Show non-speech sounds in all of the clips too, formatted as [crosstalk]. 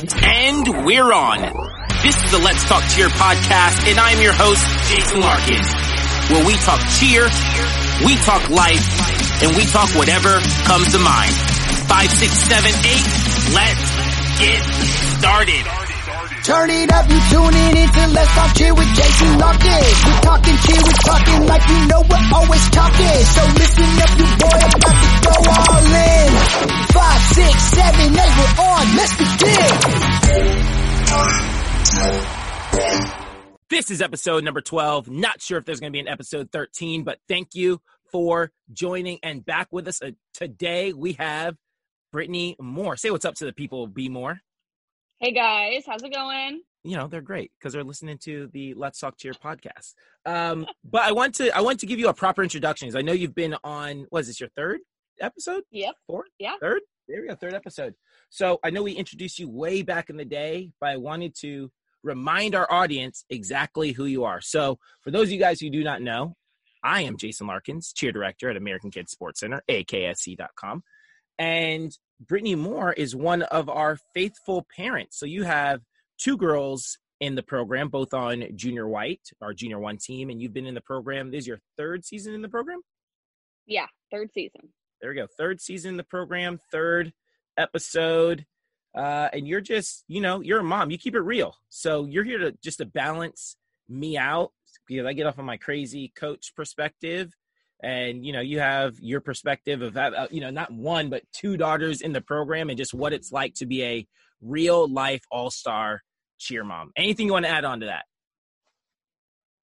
And we're on. This is the Let's Talk Cheer podcast, and I'm your host, Jason Larkin, where we talk cheer, we talk life, and we talk whatever comes to mind. Five, six, seven, eight, let's get started. Turn it up, you tuning into Let's Talk Cheer with Jason Larkin. We're talking cheer, we're talking like you know we're always talking. So listen up, you boy, I'm about to go all in. Five, six, seven, eight, we're on. Let's begin. This is episode number 12. Not sure if there's going to be an episode 13, but thank you for joining and back with us. Uh, today we have Brittany Moore. Say what's up to the people, Be More. Hey guys, how's it going? you know they're great because they're listening to the let's talk cheer podcast. Um but i want to i want to give you a proper introduction because i know you've been on was this your third episode? Yep. fourth? Yeah. third? There we go third episode. So i know we introduced you way back in the day but i wanted to remind our audience exactly who you are. So for those of you guys who do not know i am jason larkins cheer director at american kids sports center aksc.com and brittany moore is one of our faithful parents so you have two girls in the program, both on Junior White, our Junior One team, and you've been in the program. This is your third season in the program. Yeah, third season. There we go, third season in the program, third episode, uh, and you're just, you know, you're a mom. You keep it real, so you're here to just to balance me out because I get off of my crazy coach perspective. And you know, you have your perspective of uh, you know not one but two daughters in the program, and just what it's like to be a real life all star cheer mom. Anything you want to add on to that?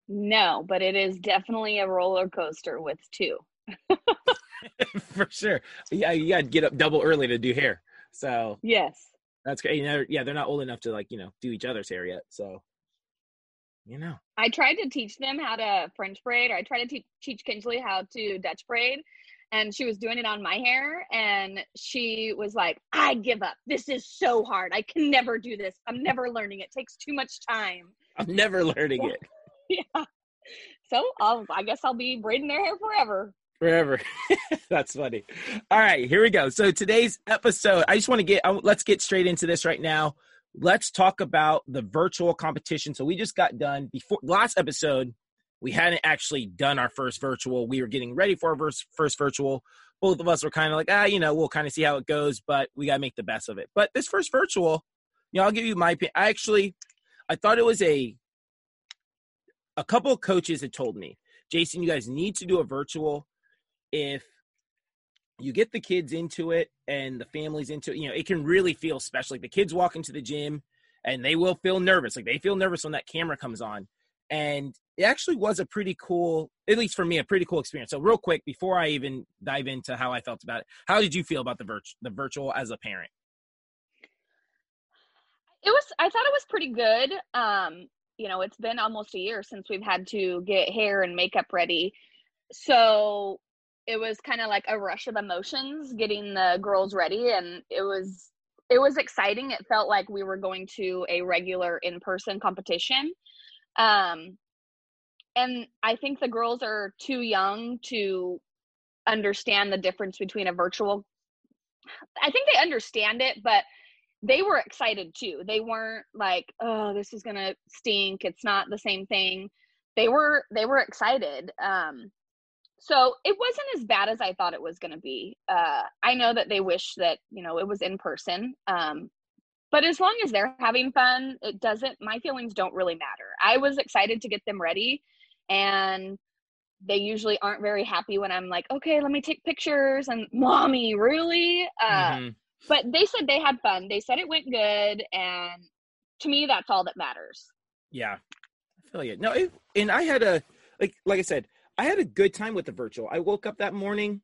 No, but it is definitely a roller coaster with two. [laughs] [laughs] For sure. Yeah, you got to get up double early to do hair. So Yes. that's great. You know, yeah, they're not old enough to like, you know, do each other's hair yet. So, you know, I tried to teach them how to French braid, or I tried to te- teach Kinsley how to Dutch braid, and she was doing it on my hair, and she was like, "I give up. This is so hard. I can never do this. I'm never learning. It takes too much time." I'm never learning it [laughs] yeah. So I'll, I guess I'll be braiding their hair forever. forever. [laughs] that's funny. All right, here we go. So today's episode, I just want to get, let's get straight into this right now. Let's talk about the virtual competition. So we just got done before last episode. We hadn't actually done our first virtual. We were getting ready for our first, first virtual. Both of us were kind of like, ah, you know, we'll kind of see how it goes, but we got to make the best of it. But this first virtual, you know, I'll give you my opinion. I actually, I thought it was a, a couple of coaches had told me, Jason, you guys need to do a virtual if you get the kids into it and the families into it, you know, it can really feel special. Like the kids walk into the gym and they will feel nervous. Like they feel nervous when that camera comes on. And it actually was a pretty cool, at least for me, a pretty cool experience. So real quick, before I even dive into how I felt about it, how did you feel about the virtual, the virtual as a parent? It was I thought it was pretty good. Um, you know, it's been almost a year since we've had to get hair and makeup ready. So it was kind of like a rush of emotions getting the girls ready and it was it was exciting. It felt like we were going to a regular in-person competition. Um and I think the girls are too young to understand the difference between a virtual I think they understand it, but they were excited too. They weren't like, "Oh, this is to stink. It's not the same thing." They were they were excited. Um so it wasn't as bad as I thought it was going to be. Uh I know that they wish that, you know, it was in person. Um but as long as they're having fun, it doesn't my feelings don't really matter. I was excited to get them ready and they usually aren't very happy when I'm like, "Okay, let me take pictures." And, [laughs] "Mommy, really?" Uh Mhm. but they said they had fun. They said it went good, and to me, that's all that matters. Yeah, I feel you. No, it, and I had a like like I said, I had a good time with the virtual. I woke up that morning.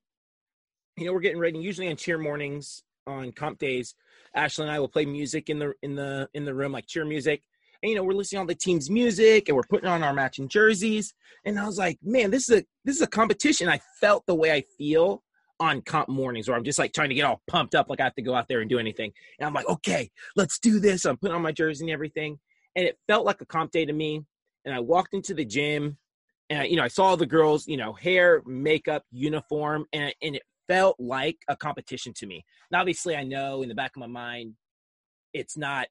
You know, we're getting ready. Usually on cheer mornings on comp days, Ashley and I will play music in the in the in the room, like cheer music. And you know, we're listening to all the team's music and we're putting on our matching jerseys. And I was like, man, this is a this is a competition. I felt the way I feel on comp mornings where I'm just like trying to get all pumped up, like I have to go out there and do anything. And I'm like, okay, let's do this. I'm putting on my jersey and everything. And it felt like a comp day to me. And I walked into the gym and, you know, I saw the girls, you know, hair, makeup, uniform, and, and it felt like a competition to me. And obviously, I know in the back of my mind, it's not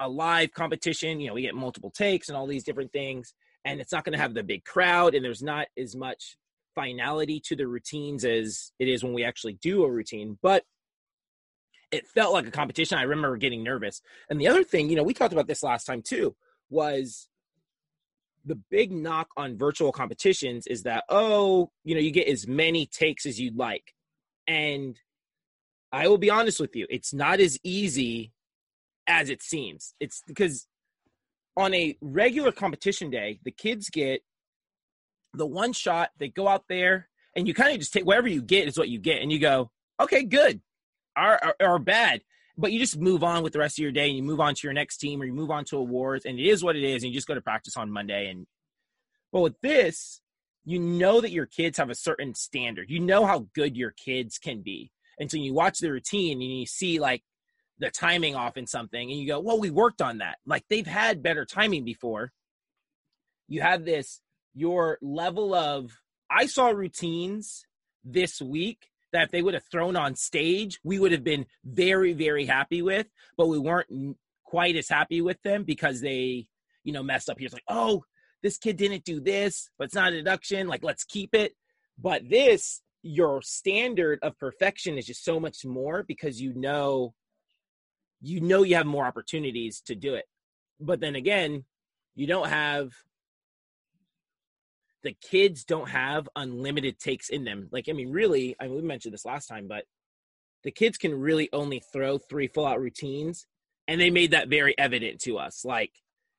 a live competition. You know, we get multiple takes and all these different things, and it's not going to have the big crowd, and there's not as much finality to the routines as it is when we actually do a routine. But it felt like a competition. I remember getting nervous. And the other thing, you know, we talked about this last time too, was the big knock on virtual competitions is that, oh, you know, you get as many takes as you'd like. And I will be honest with you, it's not as easy as it seems. It's because on a regular competition day, the kids get the one shot, they go out there, and you kind of just take whatever you get is what you get. And you go, okay, good, or, or, or bad. But you just move on with the rest of your day and you move on to your next team or you move on to awards, and it is what it is. And you just go to practice on Monday. And but with this, you know that your kids have a certain standard. You know how good your kids can be. And so you watch the routine and you see like the timing off in something and you go, well, we worked on that. Like they've had better timing before. You have this, your level of, I saw routines this week that if they would have thrown on stage, we would have been very, very happy with, but we weren't quite as happy with them because they, you know, messed up. Here's like, oh, this kid didn't do this, but it's not a deduction. Like, let's keep it. But this, your standard of perfection is just so much more because you know you know you have more opportunities to do it. But then again, you don't have the kids don't have unlimited takes in them. Like, I mean, really, I mean, we mentioned this last time, but the kids can really only throw three full out routines. And they made that very evident to us. Like,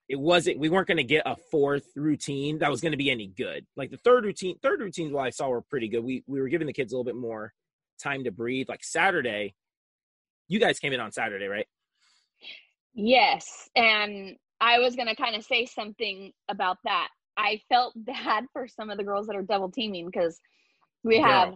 it wasn't, we weren't going to get a fourth routine that was going to be any good. Like, the third routine, third routines, what I saw were pretty good. We, we were giving the kids a little bit more time to breathe. Like, Saturday, you guys came in on Saturday, right? Yes. And I was going to kind of say something about that. I felt [laughs] bad for some of the girls that are double teaming because we have.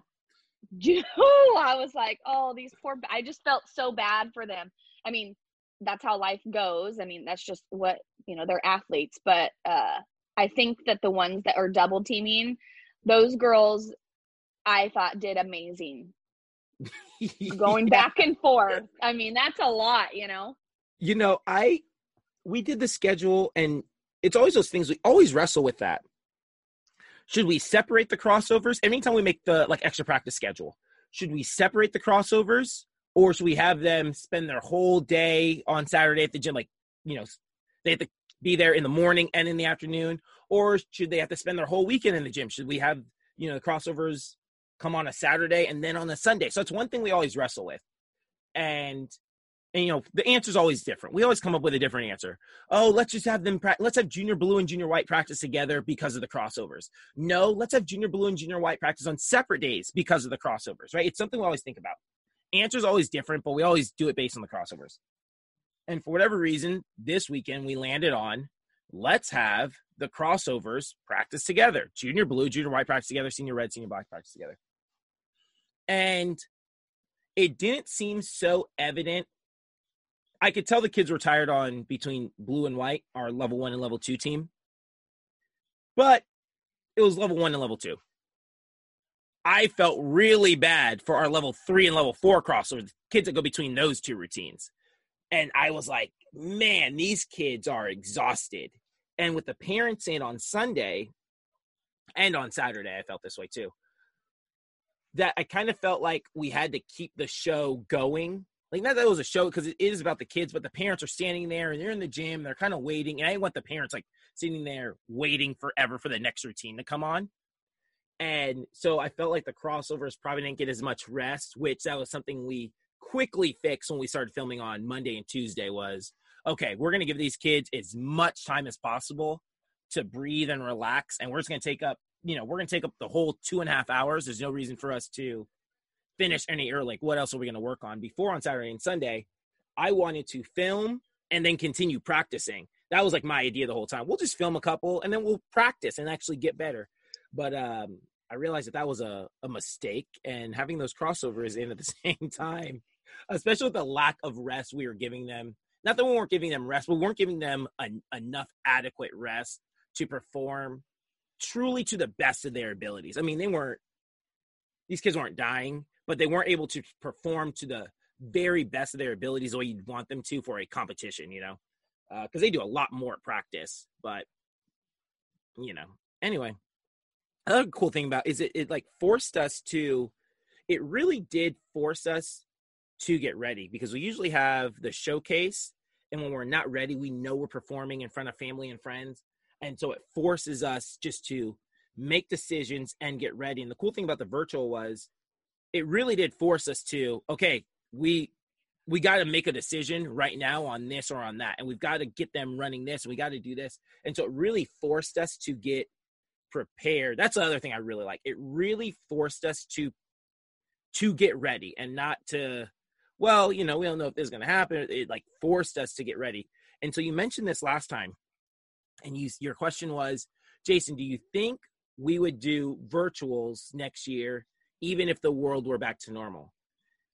[laughs] I was like, oh, these poor. I just felt so bad for them. I mean, that's how life goes. I mean, that's just what you know. They're athletes, but uh, I think that the ones that are double teaming, those girls, I thought did amazing. [laughs] Going Yeah. back and forth. I mean, that's a lot, you know. you know i we did the schedule and it's always those things we always wrestle with that. Should we separate the crossovers? Anytime we make the like extra practice schedule should we separate the crossovers or should we have them spend their whole day on saturday at the gym like you know they have to be there in the morning and in the afternoon or should they have to spend their whole weekend in the gym? Should we have you know the crossovers come on a saturday and then on a sunday? So it's one thing we always wrestle with. And and you know the answer is always different. We always come up with a different answer. Oh let's just have them pra- let's have junior blue and junior white practice together because of the crossovers. No let's have junior blue and junior white practice on separate days because of the crossovers right? It's something we always think about. Answer's always different but we always do it based on the crossovers. And for whatever reason this weekend we landed on let's have the crossovers practice together. Junior blue junior white practice together senior red senior black practice together. And it didn't seem so evident I could tell the kids were tired on between blue and white, our level one and level two team. But it was level one and level two. I felt really bad for our level three and level four crossover, the kids that go between those two routines. And I was like, man, these kids are exhausted. And with the parents in on Sunday and on Saturday, I felt this way too. That I kind of felt like we had to keep the show going like not that it was a show because it is about the kids, but the parents are standing there and they're in the gym, they're kind of waiting. And I want the parents like sitting there waiting forever for the next routine to come on. And so I felt like the crossovers probably didn't get as much rest, which that was something we quickly fixed when we started filming on Monday and Tuesday was okay, we're gonna give these kids as much time as possible to breathe and relax. And we're just gonna take up, you know, we're gonna take up the whole two and a half hours. There's no reason for us to finish any early. Like, what else are we going to work on? Before on Saturday and Sunday, I wanted to film and then continue practicing. That was like my idea the whole time. We'll just film a couple and then we'll practice and actually get better. But um, I realized that that was a, a mistake, and having those crossovers in at the [laughs] same time, especially with the lack of rest we were giving them. Not that we weren't giving them rest, but we weren't giving them an, enough adequate rest to perform truly to the best of their abilities. I mean, they weren't; these kids weren't dying, but they weren't able to perform to the very best of their abilities the way you'd want them to for a competition, you know? because uh, they do a lot more practice. But you know, anyway, another cool thing about is it it like forced us to. It really did force us to get ready because we usually have the showcase, and when we're not ready, we know we're performing in front of family and friends, and so it forces us just to make decisions and get ready. And the cool thing about the virtual was it really did force us to okay we we got to make a decision right now on this or on that and we've got to get them running this and we got to do this. And so it really forced us to get prepared. That's the other thing i really like. It really forced us to to get ready and not to well you know we don't know if this is going to happen. It like forced us to get ready. And so you mentioned this last time and you your question was jason do you think we would do virtuals next year even if the world were back to normal.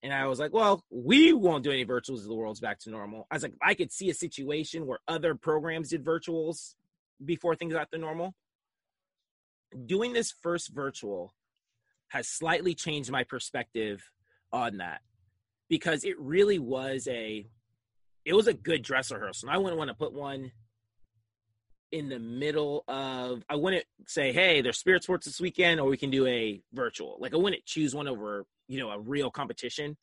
And I was like, well, we won't do any virtuals if the world's back to normal. I was like, I could see a situation where other programs did virtuals before things got to normal. Doing this first virtual has slightly changed my perspective on that because it really was a it was a good dress rehearsal. And I wouldn't want to put one in the middle of I wouldn't say, hey, there's spirit sports this weekend, or we can do a virtual. Like I wouldn't choose one over, you know, a real competition.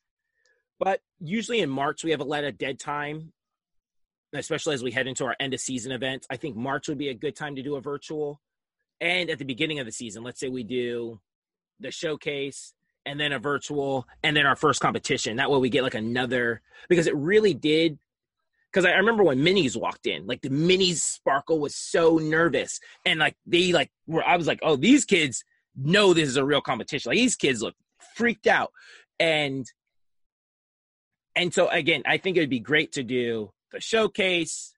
But usually in March we have a lot of dead time, especially as we head into our end of season events. I think March would be a good time to do a virtual. And at the beginning of the season, let's say we do the showcase and then a virtual and then our first competition. That way we get like another because it really did because I remember when minis walked in, like the minis sparkle was so nervous, and like they like were I was like, oh, these kids know this is a real competition. Like these kids look freaked out, and and so again, I think it would be great to do the showcase,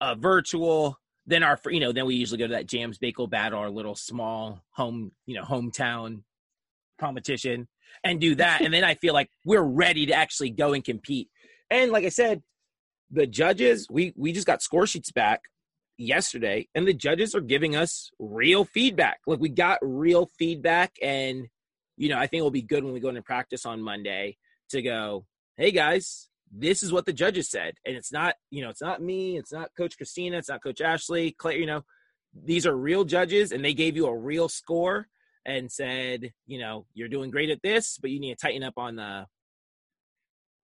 a virtual, then our you know then we usually go to that jams bagel battle, our little small home you know hometown competition, and do that, and then I feel like we're ready to actually go and compete. And like I said, the judges, we we just got score sheets back yesterday, and the judges are giving us real feedback. Like we got real feedback, and you know, I think it'll be good when we go into practice on Monday to go, hey guys, this is what the judges said, and it's not, you know, it's not me, it's not Coach Christina, it's not Coach Ashley, Clay, you know, these are real judges, and they gave you a real score and said, you know, you're doing great at this, but you need to tighten up on the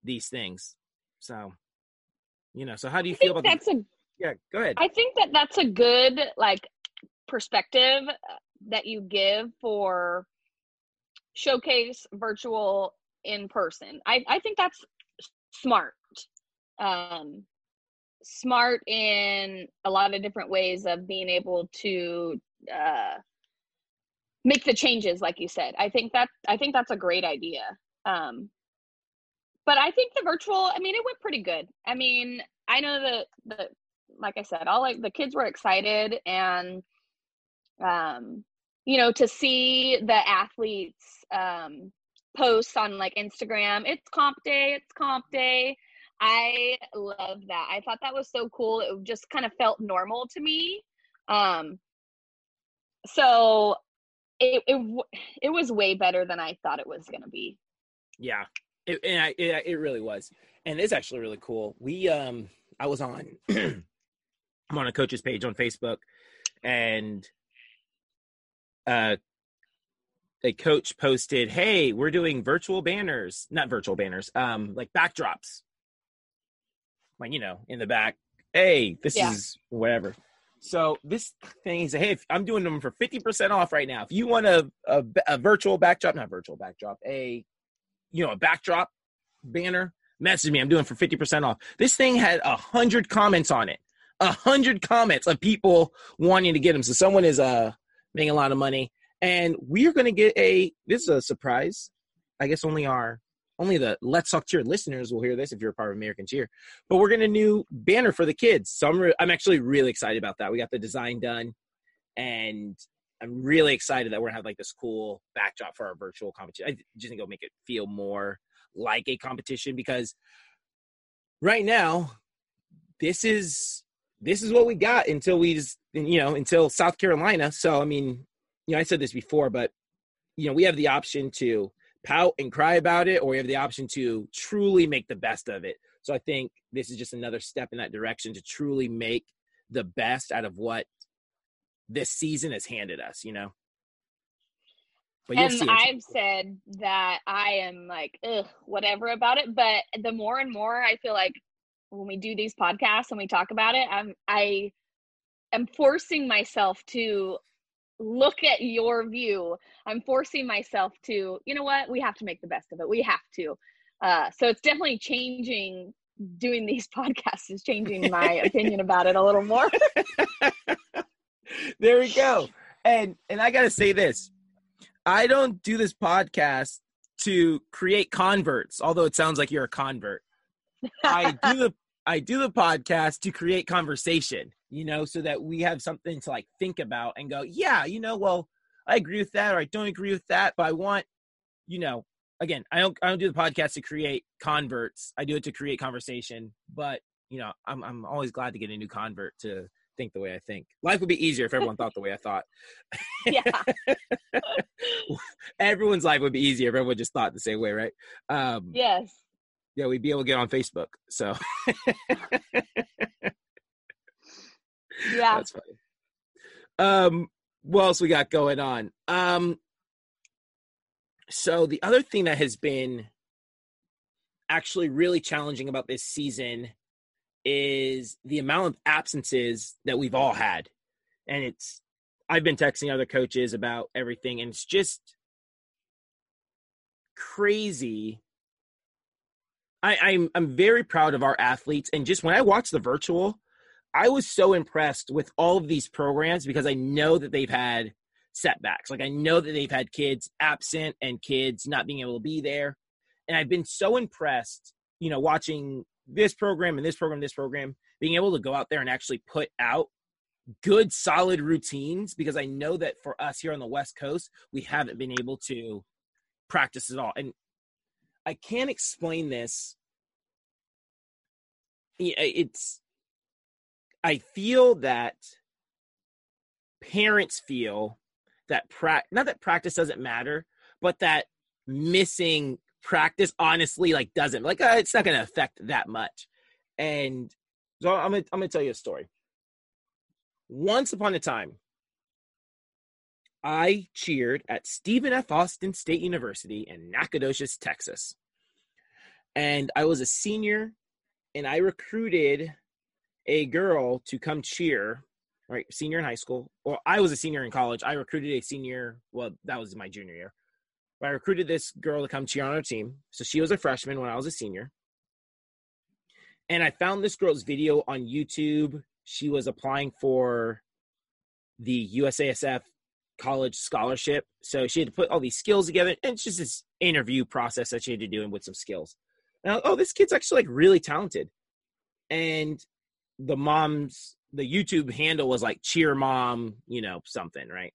these things. So you know so how do you feel about that's the, a yeah go ahead. I think that that's a good like perspective that you give for showcase virtual in person. I i think that's smart. Um smart in a lot of different ways of being able to uh make the changes like you said. I think that i think that's a great idea. Um but I think the virtual, I mean, it went pretty good. I mean, I know that the like I said, all like the kids were excited and um you know to see the athletes um posts on like Instagram, it's comp day, it's comp day. I love that. I thought that was so cool. It just kind of felt normal to me. Um so it it it was way better than I thought it was going to be. Yeah, it, and I, it, it really was, and it's actually really cool. We um, I was on, [clears throat] I'm on a coach's page on Facebook, and uh, a coach posted, "Hey, we're doing virtual banners, not virtual banners, um, like backdrops, like you know, in the back. Hey, this yeah. is whatever." So this thing is, hey, if I'm doing them for 50% off right now. If you want a, a, a virtual backdrop, not virtual backdrop, a you know, a backdrop banner, message me. I'm doing for 50% off. This thing had a hundred comments on it. A hundred comments of people wanting to get them. So someone is uh making a lot of money. And we're gonna get a this is a surprise. I guess only our only the Let's Talk Cheer listeners will hear this if you're a part of American Cheer. But we're getting a new banner for the kids. So I'm, re- I'm actually really excited about that. We got the design done, and I'm really excited that we're gonna have like this cool backdrop for our virtual competition. I just think it'll make it feel more like a competition because right now this is this is what we got until we just you know until South Carolina. So I mean, you know, I said this before, but you know, we have the option to pout and cry about it, or we have the option to truly make the best of it. So I think this is just another step in that direction to truly make the best out of what this season has handed us, you know? But and I've said that I am like, ugh, whatever about it. But the more and more I feel like when we do these podcasts and we talk about it, I'm I am forcing myself to look at your view. I'm forcing myself to, you know what, we have to make the best of it. We have to. Uh, so it's definitely changing doing these [laughs] podcasts is changing my [laughs] opinion about it a little more. [laughs] [laughs] there we go. And and I gotta say this. I don't do this podcast to create converts, although it sounds like you're a convert. I do the I do the podcast to create conversation, you know, so that we have something to like think about and go, yeah, you know, well, I agree with that or I don't agree with that, but I want, you know, again, I don't I don't do the podcast to create converts. I do it to create conversation. But you know, I'm I'm always glad to get a new convert to think the way I think. Life would be easier if everyone thought the way I thought. [laughs] Yeah. [laughs] Everyone's life would be easier if everyone just thought the same way, right? Um, yes. Yeah, we'd be able to get on Facebook. So. yeah. That's funny. Um, what else we got going on? Um, so the other thing that has been actually really challenging about this season is the amount of absences that we've all had. And it's I've been texting other coaches about everything and it's just crazy. I, I'm I'm very proud of our athletes and just when I watched the virtual, I was so impressed with all of these programs because I know that they've had setbacks. Like I know that they've had kids absent and kids not being able to be there. And I've been so impressed, you know, watching this program and this program, this program, being able to go out there and actually put out good, solid routines because I know that for us here on the West Coast, we haven't been able to practice at all. And I can't explain this. It's, I feel that parents feel that pra- not that practice doesn't matter, but that missing practice honestly like doesn't like uh, it's not going to affect that much. And so I'm gonna, I'm gonna tell you a story. Once upon a time, I cheered at Stephen F. Austin State University in Nacogdoches, Texas. And I was a senior and I recruited a girl to come cheer right? Senior in high school. Well, I was a senior in college. I recruited a senior. Well, that was my junior year. I recruited this girl to come cheer on our team. So she was a freshman when I was a senior. And I found this girl's video on YouTube. She was applying for the USASF college scholarship. So she had to put all these skills together. And it's just this interview process that she had to do and with some skills. Now, oh, this kid's actually like really talented. And the mom's the YouTube handle was like cheer mom, you know, something, right?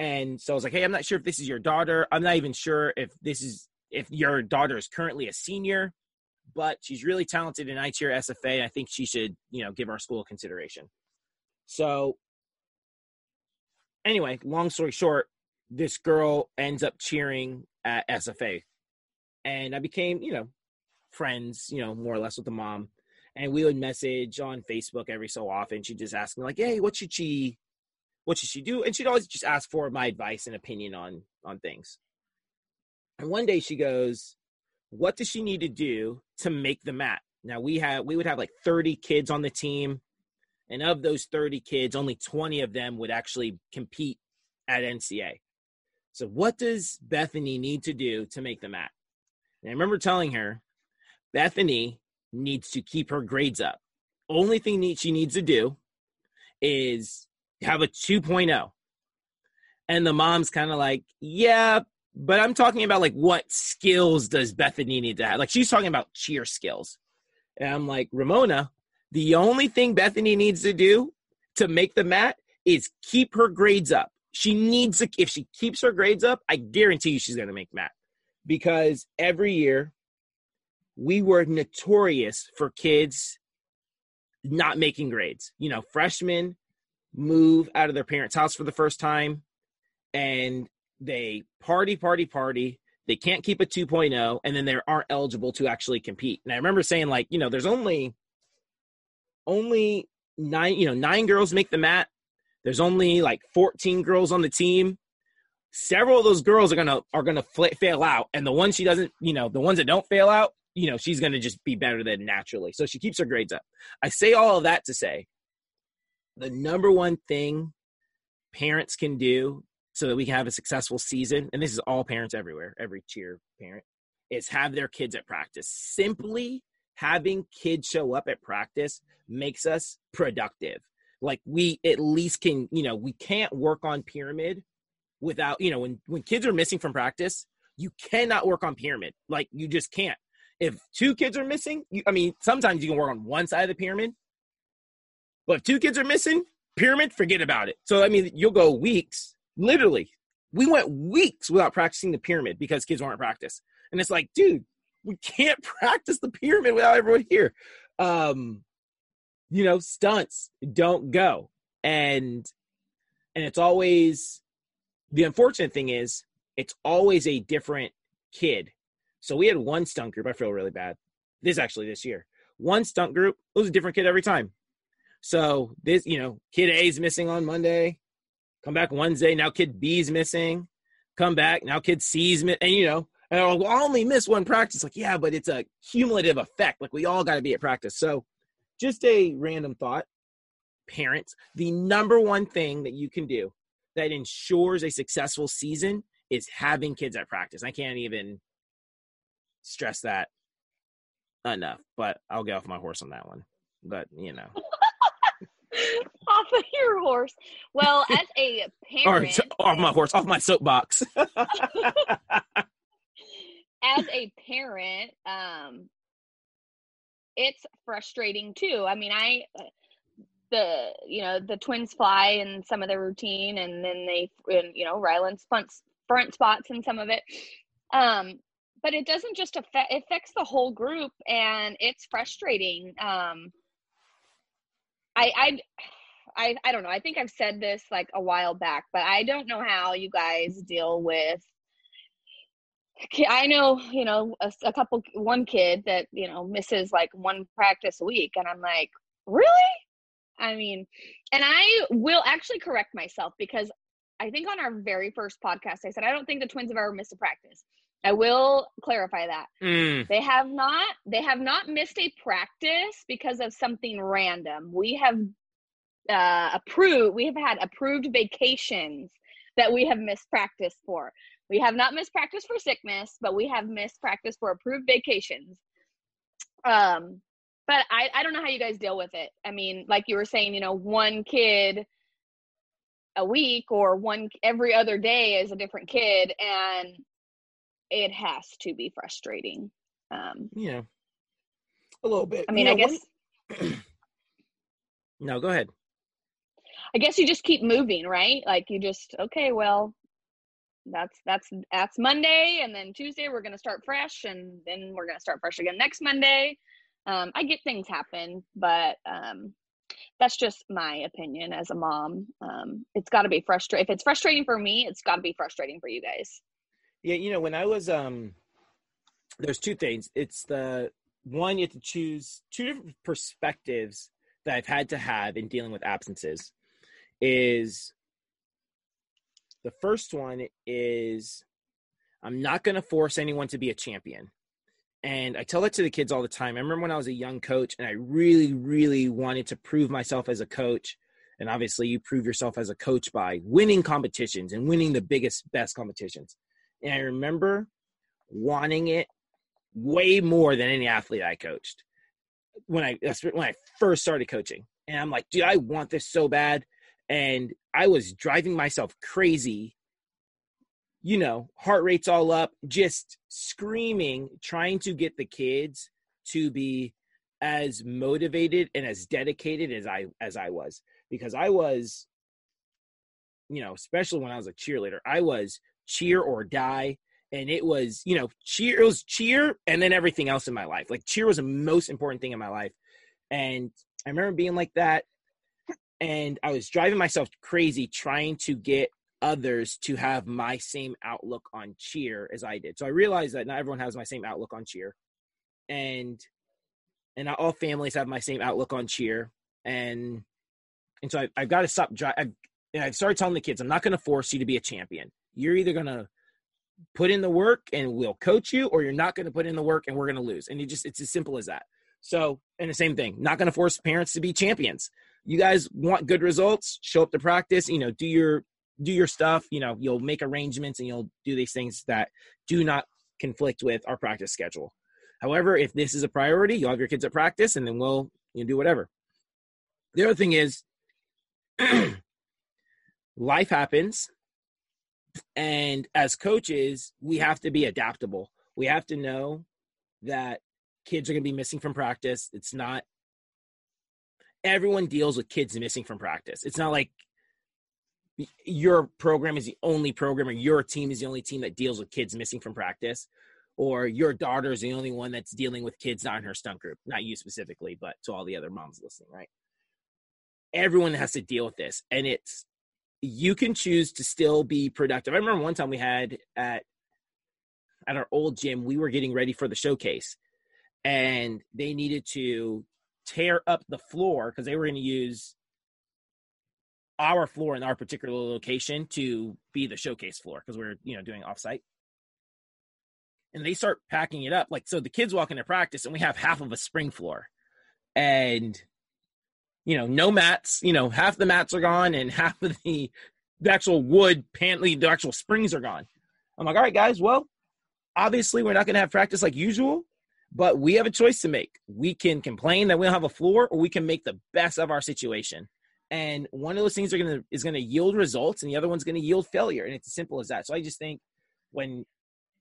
And so I was like, hey, I'm not sure if this is your daughter. I'm not even sure if this is if your daughter is currently a senior, but she's really talented in I cheer SFA. I think she should, you know, give our school consideration. So anyway, long story short, this girl ends up cheering at SFA. And I became, you know, friends, you know, more or less with the mom and we would message on Facebook every so often. She'd just ask me like, "Hey, what should she, what should she do?" And she'd always just ask for my advice and opinion on on things. And one day she goes, "What does she need to do to make the mat?" Now we had we would have like 30 kids on the team, and of those 30 kids, only 20 of them would actually compete at NCA. So what does Bethany need to do to make the mat? And I remember telling her, Bethany needs to keep her grades up. Only thing she needs to do is have a 2.0. And the mom's kind of like, yeah, but I'm talking about like what skills does Bethany need to have? Like she's talking about cheer skills. And I'm like, Ramona, the only thing Bethany needs to do to make the mat is keep her grades up. She needs to, if she keeps her grades up, I guarantee you she's going to make mat because every year we were notorious for kids not making grades. You know, freshmen move out of their parents' house for the first time and they party, party, party. they can't keep a 2.0 and then they aren't eligible to actually compete. And I remember saying like, you know, there's only only nine, you know, nine girls make the mat. There's only like 14 girls on the team. Several of those girls are gonna are gonna fl- fail out, and the ones she doesn't, you know, the ones that don't fail out, you know, she's gonna just be better than naturally. So she keeps her grades up. I say all of that to say, the number one thing parents can do so that we can have a successful season, and this is all parents everywhere, every cheer parent, is have their kids at practice. Simply having kids show up at practice makes us productive. Like we at least can, you know, we can't work on pyramid without, you know, when when kids are missing from practice, you cannot work on pyramid. Like you just can't. If two kids are missing, you, I mean, sometimes you can work on one side of the pyramid, but if two kids are missing, pyramid, forget about it. So I mean, you'll go weeks, literally. We went weeks without practicing the pyramid because kids weren't practice. And it's like, dude, we can't [laughs] practice the pyramid without everyone here. Um, you know, stunts don't go. And and it's always the unfortunate thing is it's always a different kid. So we had one stunt group. I feel really bad. This actually this year. One stunt group, it was a different kid every time. So this, you know, kid A's missing on Monday, come back Wednesday. Now kid B's missing, come back. Now kid C's is missing, and you know, and I'll, I'll only miss one practice. Like, yeah, but it's a cumulative effect. Like we all got to be at practice. So just a random thought. Parents, the number one thing that you can do that ensures a successful season is having kids at practice. I can't even stress that enough, but I'll get off my horse on that one. But, you know. Off [laughs] of your horse. Well, as a parent, [laughs] off my horse, off my soapbox. [laughs] as a parent, um, it's frustrating too. I mean, I uh, the you know the twins fly in some of their routine, and then they and, you know Ryland's front front spots in some of it. Um, but it doesn't just affect it affects the whole group, and it's frustrating. Um, I I. I, I don't know. I think I've said this like a while back, but I don't know how you guys deal with I know, you know, a, a, couple, one kid that, you know, misses like one practice a week. And I'm like, really? I mean, and I will actually correct myself because I think on our very first podcast, I said, I don't think the twins have ever missed a practice. I will clarify that. Mm. They have not, they have not missed a practice because of something random. We have uh, approved, we have had approved vacations that we have missed practice for. We have not missed practice for sickness, but we have missed practice for approved vacations. Um, but I, I don't know how you guys deal with it. I mean, like you were saying, you know, one kid a week or one every other day is a different kid, and it has to be frustrating. Um, yeah, a little bit. I mean, you know, I guess. One... [clears throat] no, go ahead. I guess you just keep moving, right? Like you just okay, well, that's that's that's Monday, and then Tuesday we're gonna start fresh, and then we're gonna start fresh again next Monday. Um, I get things happen, but um, that's just my opinion as a mom. Um, it's got to be frustrating. If it's frustrating for me, it's got to be frustrating for you guys. Yeah, you know, when I was um, there's two things. It's the one you have to choose two different perspectives that I've had to have in dealing with absences. Is the first one is I'm not going to force anyone to be a champion. And I tell that to the kids all the time. I remember when I was a young coach and I really, really wanted to prove myself as a coach. And obviously, you prove yourself as a coach by winning competitions and winning the biggest, best competitions. And I remember wanting it way more than any athlete I coached when I when I first started coaching. And I'm like, dude, I want this so bad and I was driving myself crazy. You know, heart rate's all up, just screaming, trying to get the kids to be as motivated and as dedicated as I as I was because I was you know, especially when I was a cheerleader, I was cheer or die and it was, you know, cheer it was cheer and then everything else in my life. Like cheer was the most important thing in my life. And I remember being like that and I was driving myself crazy trying to get others to have my same outlook on cheer as I did. So I realized that not everyone has my same outlook on cheer. And and not all families have my same outlook on cheer. And and so I, I've got to stop. I've, and I've started telling the kids, I'm not going to force you to be a champion. You're either going to put in the work and we'll coach you, or you're not going to put in the work and we're going to lose. And you just it's as simple as that. So, and the same thing, not going to force parents to be champions. You guys want good results, show up to practice, you know, do your do your stuff, you know, you'll make arrangements and you'll do these things that do not conflict with our practice schedule. However, if this is a priority, you'll have your kids at practice and then we'll you know, do whatever. The other thing is [clears throat] life happens and as coaches, we have to be adaptable. We have to know that kids are going to be missing from practice. It's not everyone deals with kids missing from practice. It's not like your program is the only program or your team is the only team that deals with kids missing from practice or your daughter is the only one that's dealing with kids not in her stunt group not you specifically but to all the other moms listening right everyone has to deal with this and it's you can choose to still be productive i remember one time we had at at our old gym we were getting ready for the showcase and they needed to tear up the floor because they were going to use our floor in our particular location to be the showcase floor because we are you know doing offsite. And they start packing it up like so the kids walk into practice and we have half of a spring floor. And you know no mats you know half the mats are gone and half of the, the actual wood pantly the actual springs are gone. I'm like all right guys well obviously we're not going to have practice like usual but we have a choice to make. We can complain that we don't have a floor, or we can make the best of our situation. And one of those things are gonna is gonna yield results, and the other one's gonna yield failure. And it's as simple as that. So I just think when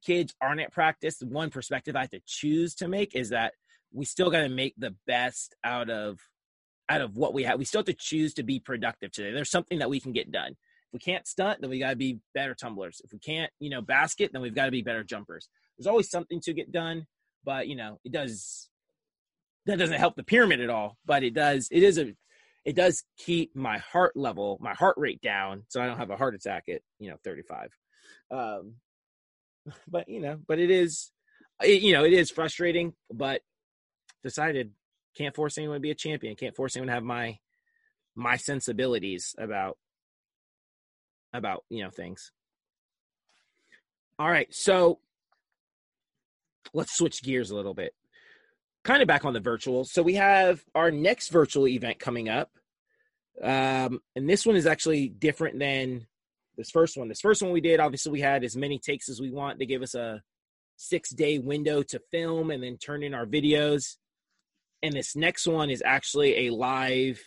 kids aren't at practice, one perspective I have to choose to make is that we still got to make the best out of out of what we have. We still have to choose to be productive today. There's something that we can get done. If we can't stunt, then we got to be better tumblers. If we can't, you know, basket, then we've got to be better jumpers. There's always something to get done but you know it does that doesn't help the pyramid at all but it does it is a it does keep my heart level my heart rate down so i don't have a heart attack at you know 35 um [laughs] but you know but it is it, you know it is frustrating but decided can't force anyone to be a champion can't force anyone to have my my sensibilities about about you know things. All right so let's switch gears a little bit. Kind of back on the virtual. So we have our next virtual event coming up. Um, and this one is actually different than this first one. This first one we did, obviously, we had as many takes as we want. They gave us a six day window to film and then turn in our videos. And this next one is actually a live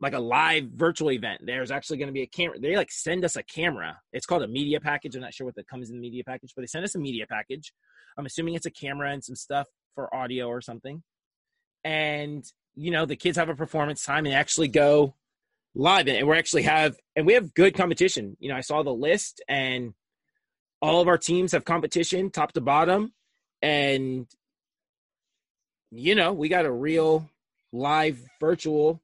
like a live virtual event. There's actually going to be a camera. They like send us a camera. It's called a media package. I'm not sure what that comes in the media package, but they send us a media package. I'm assuming it's a camera and some stuff for audio or something. And you know, the kids have a performance time and actually go live and we're actually have and we have good competition. You know, I saw the list and all of our teams have competition top to bottom and you know, we got a real live virtual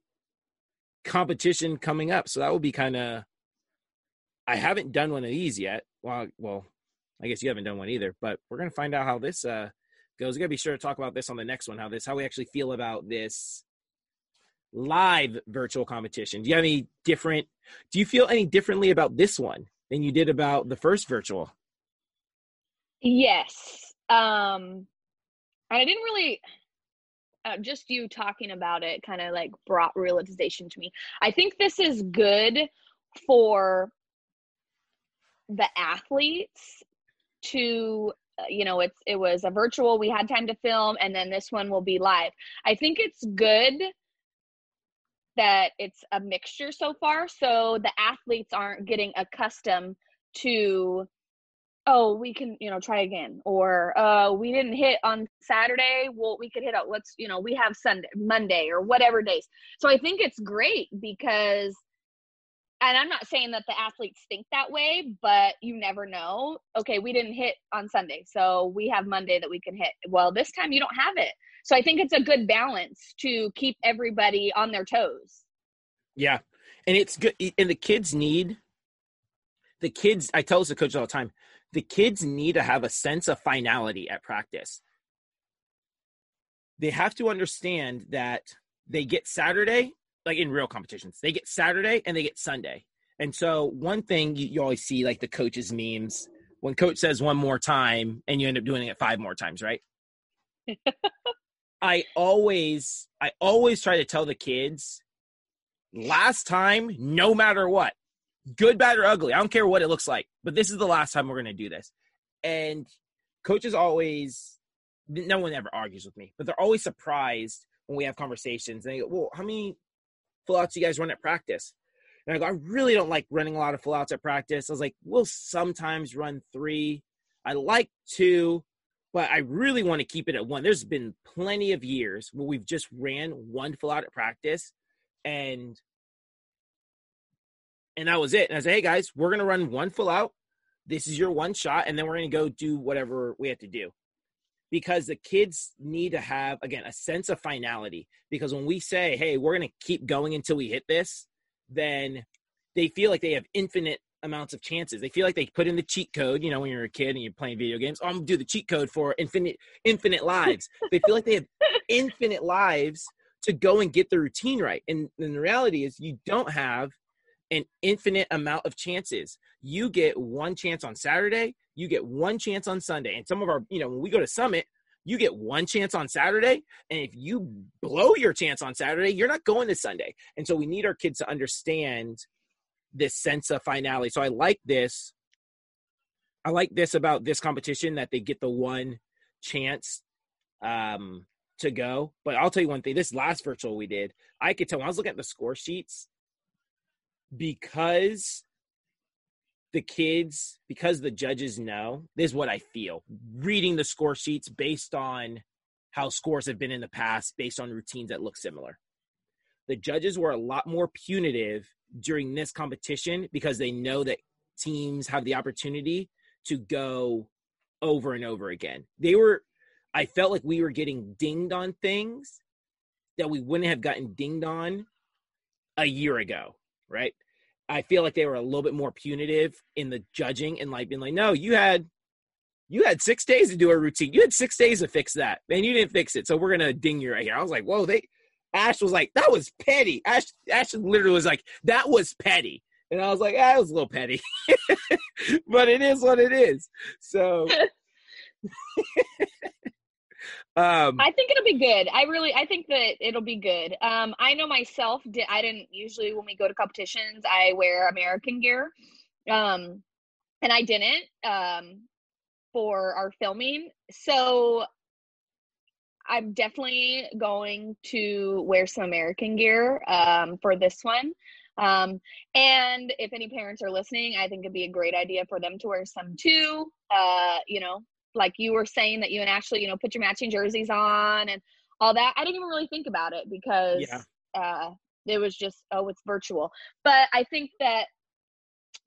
competition coming up. So that will be kind of. I haven't done one of these yet. Well, well, I guess you haven't done one either. But we're gonna find out how this uh, goes. We're gonna be sure to talk about this on the next one. How this, how we actually feel about this live virtual competition. Do you have any different? Do you feel any differently about this one than you did about the first virtual? Yes. Um, I didn't really uh, just you talking about it kind of like brought realization to me. I think this is good for the athletes to uh, you know it's it was a virtual we had time to film and then this one will be live i think it's good that it's a mixture so far so the athletes aren't getting accustomed to oh we can you know try again or uh we didn't hit on saturday well we could hit out let's you know we have sunday monday or whatever days. So i think it's great because and i'm not saying that the athletes think that way but you never know. Okay we didn't hit on sunday so we have monday that we can hit. Well this time you don't have it. So i think it's a good balance to keep everybody on their toes. Yeah and it's good and the kids need the kids i tell this to coaches all the time the kids need to have a sense of finality at practice. They have to understand that they get saturday like in real competitions. They get saturday and they get sunday. And so one thing you, you always see like the coaches memes. When coach says one more time and you end up doing it five more times right? [laughs] I always i always try to tell the kids last time no matter what good, bad, or ugly. I don't care what it looks like, but this is the last time we're going to do this. And coaches always, no one ever argues with me, but they're always surprised when we have conversations. And they go, well, how many full outs do you guys run at practice? And I go, I really don't like running a lot of full outs at practice. I was like, we'll sometimes run three. I like two, but I really want to keep it at one. There's been plenty of years where we've just ran one full out at practice and and that was it. And I said, hey guys, we're gonna run one full out. This is your one shot, and then we're gonna go do whatever we have to do. Because the kids need to have again a sense of finality. Because when we say, hey, we're gonna keep going until we hit this, then they feel like they have infinite amounts of chances. They feel like they put in the cheat code, you know, when you're a kid and you're playing video games. Oh, I'm gonna do the cheat code for infinite infinite lives. [laughs] they feel like they have infinite lives to go and get the routine right. And, and the reality is you don't have an infinite amount of chances. You get one chance on Saturday, you get one chance on Sunday. And some of our, you know, when we go to Summit, you get one chance on Saturday. And if you blow your chance on Saturday, you're not going to Sunday. And so we need our kids to understand this sense of finality. So I like this. I like this about this competition that they get the one chance um, to go. But I'll tell you one thing this last virtual we did, I could tell when I was looking at the score sheets, because the kids, because the judges know, this is what I feel. Reading the score sheets based on how scores have been in the past, based on routines that look similar. The judges were a lot more punitive during this competition because they know that teams have the opportunity to go over and over again. They were, I felt like we were getting dinged on things that we wouldn't have gotten dinged on a year ago, right? I feel like they were a little bit more punitive in the judging and like being like, no, you had you had six days to do a routine. You had six days to fix that, and you didn't fix it. So we're gonna ding you right here. I was like, whoa, they Ash was like, that was petty. Ash Ash literally was like, that was petty. And I was like, ah, it was a little petty. [laughs] but it is what it is. So [laughs] Um, I think it'll be good. I really, I think that it'll be good. Um, I know myself. I didn't usually when we go to competitions, I wear American gear, um, and I didn't um, for our filming. So I'm definitely going to wear some American gear um, for this one. Um, and if any parents are listening, I think it'd be a great idea for them to wear some too. Uh, you know, like you were saying that you and Ashley, you know, put your matching jerseys on and all that. I didn't even really think about it because yeah. uh, it was just, oh, it's virtual. But I think that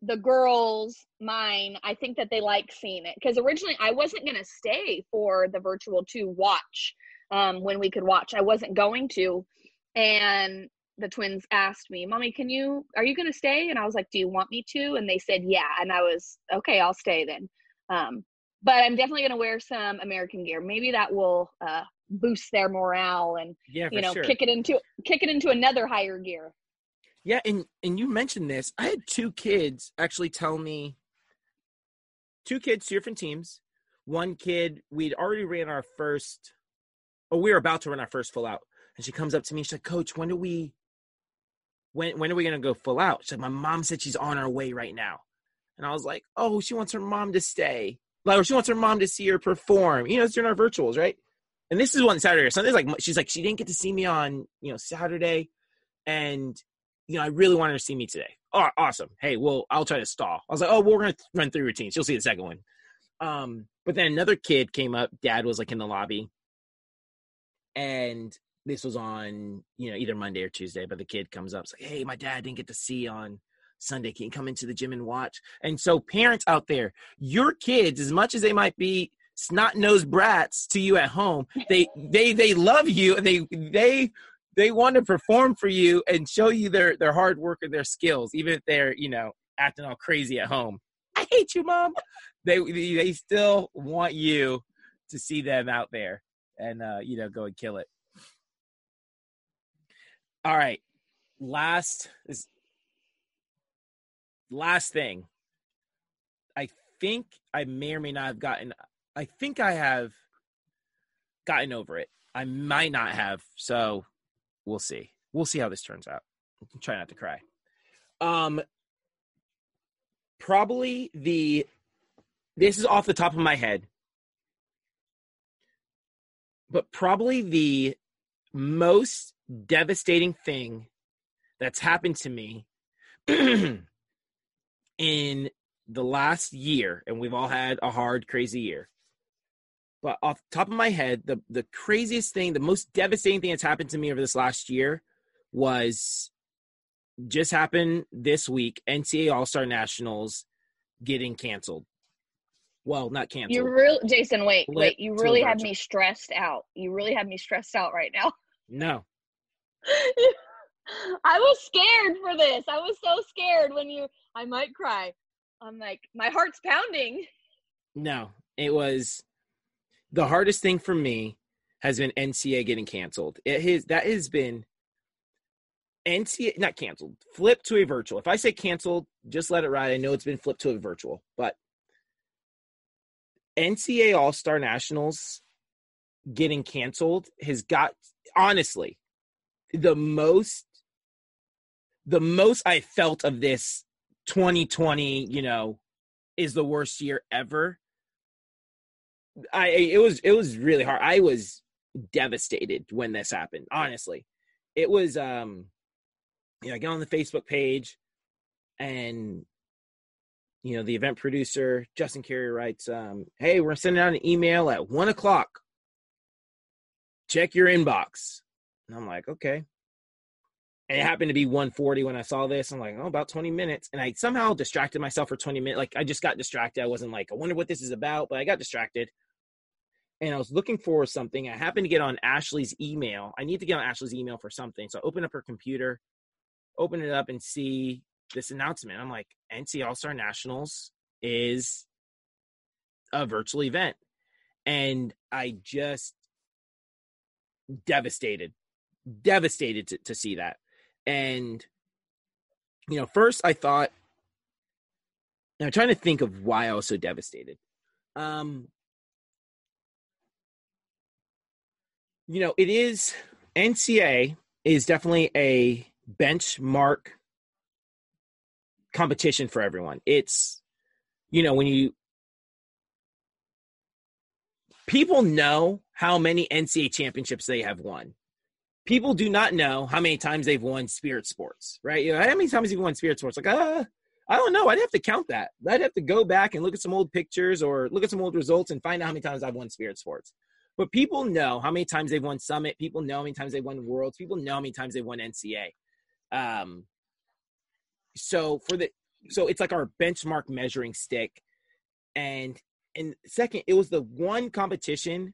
the girls, mine, I think that they like seeing it because originally I wasn't going to stay for the virtual to watch um, when we could watch. I wasn't going to. And the twins asked me, Mommy, can you, are you going to stay? And I was like, Do you want me to? And they said, Yeah. And I was, Okay, I'll stay then. Um, but I'm definitely going to wear some American gear. Maybe that will uh, boost their morale and yeah, you know sure. kick it into kick it into another higher gear. Yeah, and and you mentioned this. I had two kids actually tell me two kids, two different teams. One kid, we'd already ran our first oh, we were about to run our first full out. And she comes up to me, she's like, Coach, when do we when when are we gonna go full out? She's like, My mom said she's on her way right now. And I was like, Oh, she wants her mom to stay like she wants her mom to see her perform. You know, it's during our virtuals, right? And this is one Saturday or Sunday. Like she's like she didn't get to see me on you know Saturday, and you know I really wanted to see me today. Oh, awesome! Hey, well I'll try to stall. I was like, oh, well, we're gonna run through routines. You'll see the second one. Um, but then another kid came up. Dad was like in the lobby, and this was on you know either Monday or Tuesday. But the kid comes up, it's like, hey, my dad didn't get to see on Sunday can come into the gym and watch. And so, parents out there, your kids, as much as they might be snot nosed brats to you at home, [laughs] they they they love you and they they they want to perform for you and show you their their hard work and their skills, even if they're you know acting all crazy at home. I hate you, mom. They they still want you to see them out there and uh, you know go and kill it. All right, last is last thing. I think I may or may not have gotten. I think I have gotten over it. I might not have. So we'll see. We'll see how this turns out. Try not to cry. Um, probably the. This is off the top of my head, but probably the most devastating thing that's happened to me [clears throat] in the last year, and we've all had a hard, crazy year. But off the top of my head, the the craziest thing, the most devastating thing that's happened to me over this last year was just happened this week. NCA All Star Nationals getting canceled. Well, not canceled. You really, Jason, wait, Lit wait. You really have me stressed out. You really have me stressed out right now. No, [laughs] [laughs] I was scared for this. I was so scared when you, I might cry. I'm like, my heart's pounding. no. It was the hardest thing for me has been NCA getting canceled. It has that has been NCA not canceled, flipped to a virtual. If I say canceled, just let it ride. I know it's been flipped to a virtual, but NCA All Star Nationals getting canceled has got honestly the most the most I felt of this 2020, you know, is the worst year ever. I it was it was really hard. I was devastated when this happened. Honestly, it was um, you know, I get on the Facebook page, and you know, the event producer Justin Carey writes, um, "Hey, we're sending out an email at one o'clock. Check your inbox." And I'm like, okay. And it happened to be 140 when I saw this. I'm like, oh, about 20 minutes. And I somehow distracted myself for 20 minutes. Like I just got distracted. I wasn't like, I wonder what this is about, but I got distracted. And I was looking for something. I happened to get on Ashley's email. I need to get on Ashley's email for something. So I open up her computer, open it up and see this announcement. I'm like, NC All Star Nationals is a virtual event. And I just devastated, devastated to, to see that. And, you know, first I thought, I'm trying to think of why I was so devastated. Um, you know, it is NCA is definitely a benchmark competition for everyone. It's, you know, when you people know how many NCA championships they have won. People do not know how many times they've won Spirit Sports, right? You know, how many times you've won Spirit Sports? Like, uh, I don't know. I'd have to count that. I'd have to go back and look at some old pictures or look at some old results and find out how many times I've won Spirit Sports. But people know how many times they've won Summit. People know how many times they've won Worlds. People know how many times they've won NCA. Um, so for the so it's like our benchmark measuring stick, and and second, it was the one competition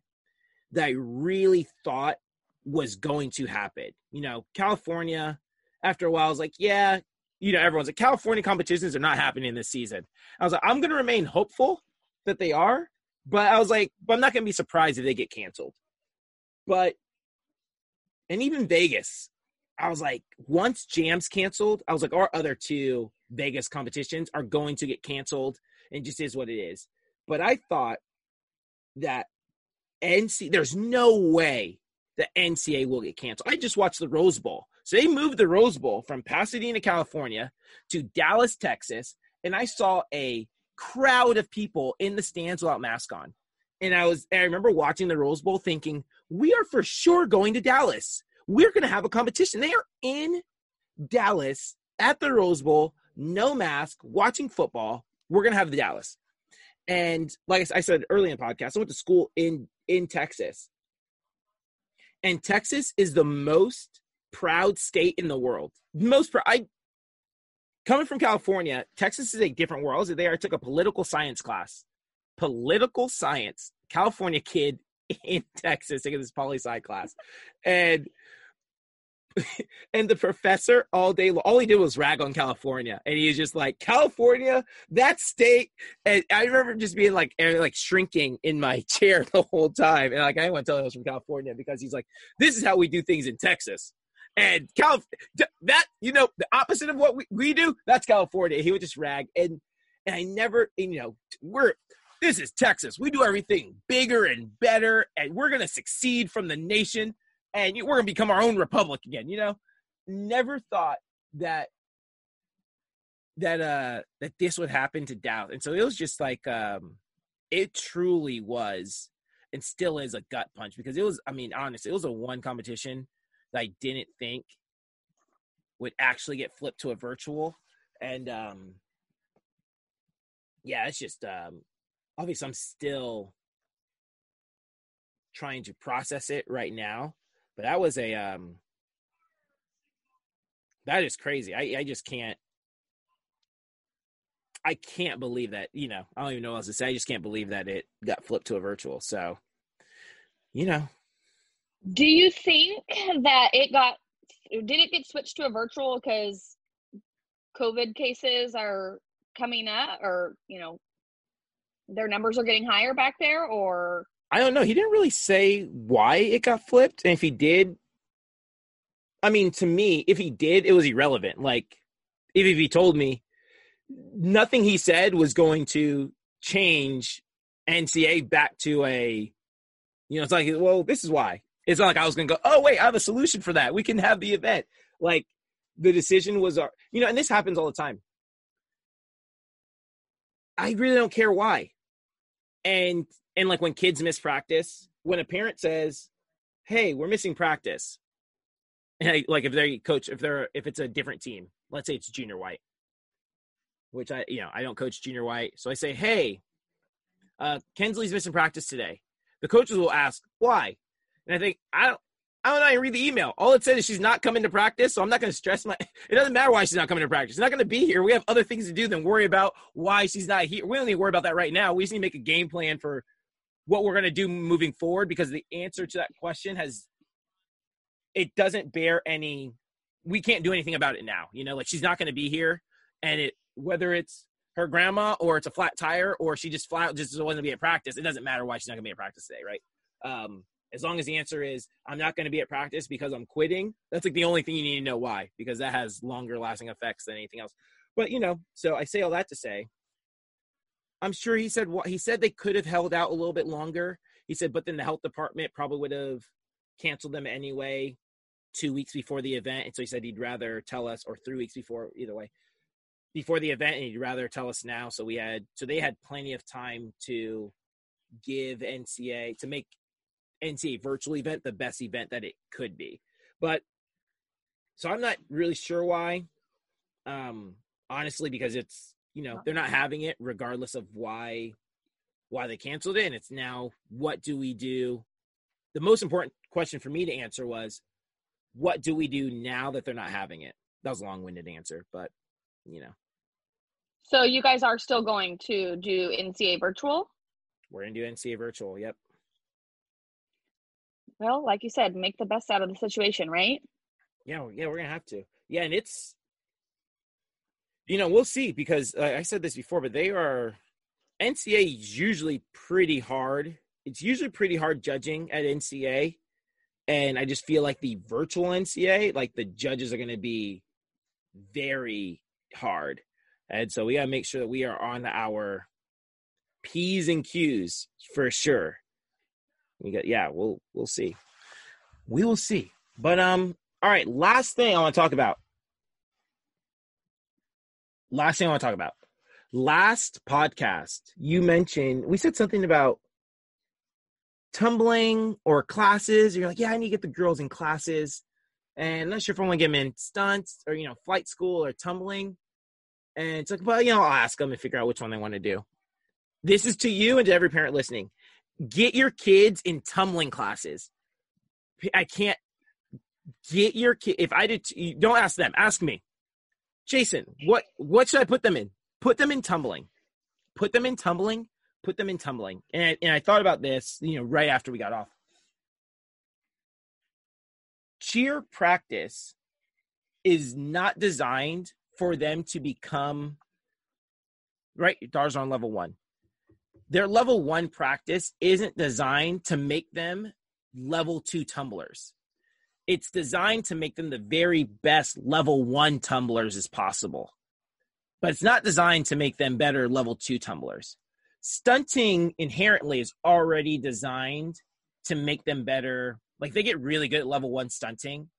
that I really thought was going to happen. You know, California. After a while, I was like, yeah, you know, everyone's like, California competitions are not happening this season. I was like, I'm going to remain hopeful that they are, but I was like, but I'm not going to be surprised if they get canceled. But, and even Vegas, I was like, once Jam's canceled, I was like, our other two Vegas competitions are going to get canceled and just is what it is. But I thought that NC, there's no way the NCA will get canceled. I just watched the Rose Bowl. So they moved the Rose Bowl from Pasadena, California to Dallas, Texas, and I saw a crowd of people in the stands without mask on. And I was I remember watching the Rose Bowl thinking, we are for sure going to Dallas. We're going to have a competition. They are in Dallas at the Rose Bowl, no mask, watching football. We're going to have the Dallas. And like I said earlier in the podcast, I went to school in in Texas. And Texas is the most proud state in the world. Most proud. I coming from California, Texas is a different world. I there. I took a political science class. Political science. California kid [laughs] in Texas taking this poli sci class, and [laughs] and the professor all day all he did was rag on california and he was just like california that state and i remember just being like like shrinking in my [laughs] chair the whole time and like i didn't want to tell him i was from california because he's like this is how we do things in texas and Cal that you know the opposite of what we, we do that's california he would just rag and and i never and, you know we're this is texas we do everything bigger and better and we're gonna succeed from the nation and we're gonna become our own republic again. You know, never thought that that uh that this would happen to Dallas, and so it was just like um it truly was and still is a gut punch because it was. I mean, honestly, it was a one competition that I didn't think would actually get flipped to a virtual, and um yeah, it's just um obviously I'm still trying to process it right now but that was a um that is crazy. I I just can't I can't believe that, you know, I don't even know what else to say. I just can't believe that it got flipped to a virtual. So, you know. Do you think that it got did it get switched to a virtual because COVID cases are coming up or, you know, their numbers are getting higher back there or I don't know. He didn't really say why it got flipped. And if he did, I mean, to me, if he did, it was irrelevant. Like, if, he told me, nothing he said was going to change NCA back to a, you know, it's like, well, this is why. It's not like I was going to go, oh, wait, I have a solution for that. We can have the event. Like, the decision was, our, you know, and this happens all the time. I really don't care why. And and like when kids miss practice, when a parent says, "Hey, we're missing practice," [laughs] I, like if they coach, if they're if it's a different team, let's say it's junior white, which I you know I don't coach junior white, so I say, "Hey, uh, Kensley's missing practice today." The coaches will ask why, and I think I don't. I don't know. I read the email. All it says is she's not coming to practice, so I'm not going to stress my. [laughs] It doesn't matter why she's not coming to practice. She's not going to be here. We have other things to do than worry about why she's not here. We don't need to worry about that right now. We just need to make a game plan for what we're going to do moving forward because the answer to that question has it doesn't bear any we can't do anything about it now you know like she's not going to be here. And it whether it's her grandma or it's a flat tire or she just flat just doesn't want to be at practice it doesn't matter why she's not going to be at practice today right? Um as long as the answer is i'm not going to be at practice because i'm quitting that's like the only thing you need to know why because that has longer lasting effects than anything else. But you know so i say all that to say I'm sure he said what he said they could have held out a little bit longer. He said, but then the health department probably would have canceled them anyway two weeks before the event. And so he said he'd rather tell us, or three weeks before, either way, before the event, and he'd rather tell us now. So we had, so they had plenty of time to give NCA to make NCA virtual event the best event that it could be. But so I'm not really sure why. Um, honestly, because it's you know they're not having it regardless of why why they canceled it. And it's now what do we do? The most important question for me to answer was what do we do now that they're not having it? That was a long-winded answer but you know. So you guys are still going to do nca virtual? We're going to do nca virtual yep. Well like you said make the best out of the situation right? Yeah yeah we're gonna have to. Yeah and it's you know, we'll see because uh, I said this before, but they are NCA is usually pretty hard. It's usually pretty hard judging at NCA, and I just feel like the virtual NCA, like the judges are going to be very hard, and so we got to make sure that we are on our p's and q's for sure. We got yeah, we'll we'll see, we will see. But um, all right, last thing I want to talk about last thing I want to talk about. Last podcast, you mentioned we said something about tumbling or classes. You're like, yeah, I need to get the girls in classes, and I'm not sure if I want to get them in stunts or you know flight school or tumbling. And it's like, well, you know, I'll ask them and figure out which one they want to do. This is to you and to every parent listening. Get your kids in tumbling classes. I can't get your kid. If I did, don't ask them. Ask me. Jason, what what should I put them in? Put them in tumbling. Put them in tumbling. Put them in tumbling. And I, and I thought about this, you know, right after we got off. cheer practice is not designed for them to become right. Dars on level one. Their level one practice isn't designed to make them level two tumblers. It's designed to make them the very best level one tumblers as possible. But it's not designed to make them better level two tumblers. Stunting inherently is already designed to make them better. Like they get really good at level one stunting.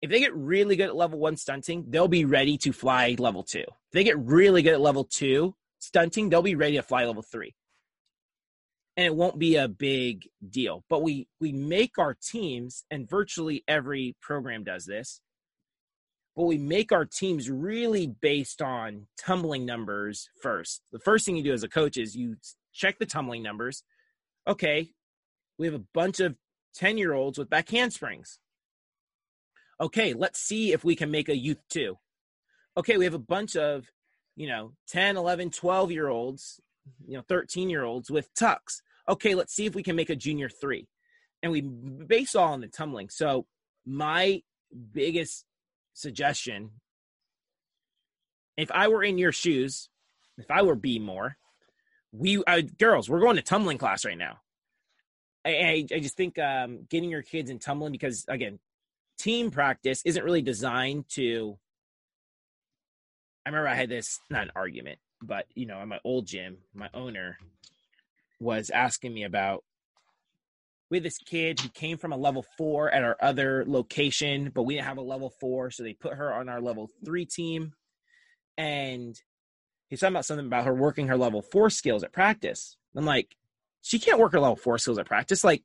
If they get really good at level one stunting, they'll be ready to fly level two. If they get really good at level two stunting, they'll be ready to fly level three. And it won't be a big deal. But we we make our teams, and virtually every program does this, but we make our teams really based on tumbling numbers first. The first thing you do as a coach is you check the tumbling numbers. Okay, we have a bunch of 10 year olds with back handsprings. Okay, let's see if we can make a youth two. Okay, we have a bunch of, you know, 10, 11, 12 year olds, you know, 13 year olds with tucks. Okay, let's see if we can make a junior three. And we base all on the tumbling. So, my biggest suggestion if I were in your shoes, if I were B more, we uh, girls, we're going to tumbling class right now. I, I, just think um, getting your kids in tumbling because again, team practice isn't really designed to. I remember I had this not an argument, but you know, at my old gym, my owner was asking me about we had this kid who came from a level four at our other location, but we didn't have a level four, so they put her on our level three team. And he's talking about something about her working her level four skills at practice. I'm like, she can't work her level four skills at practice. Like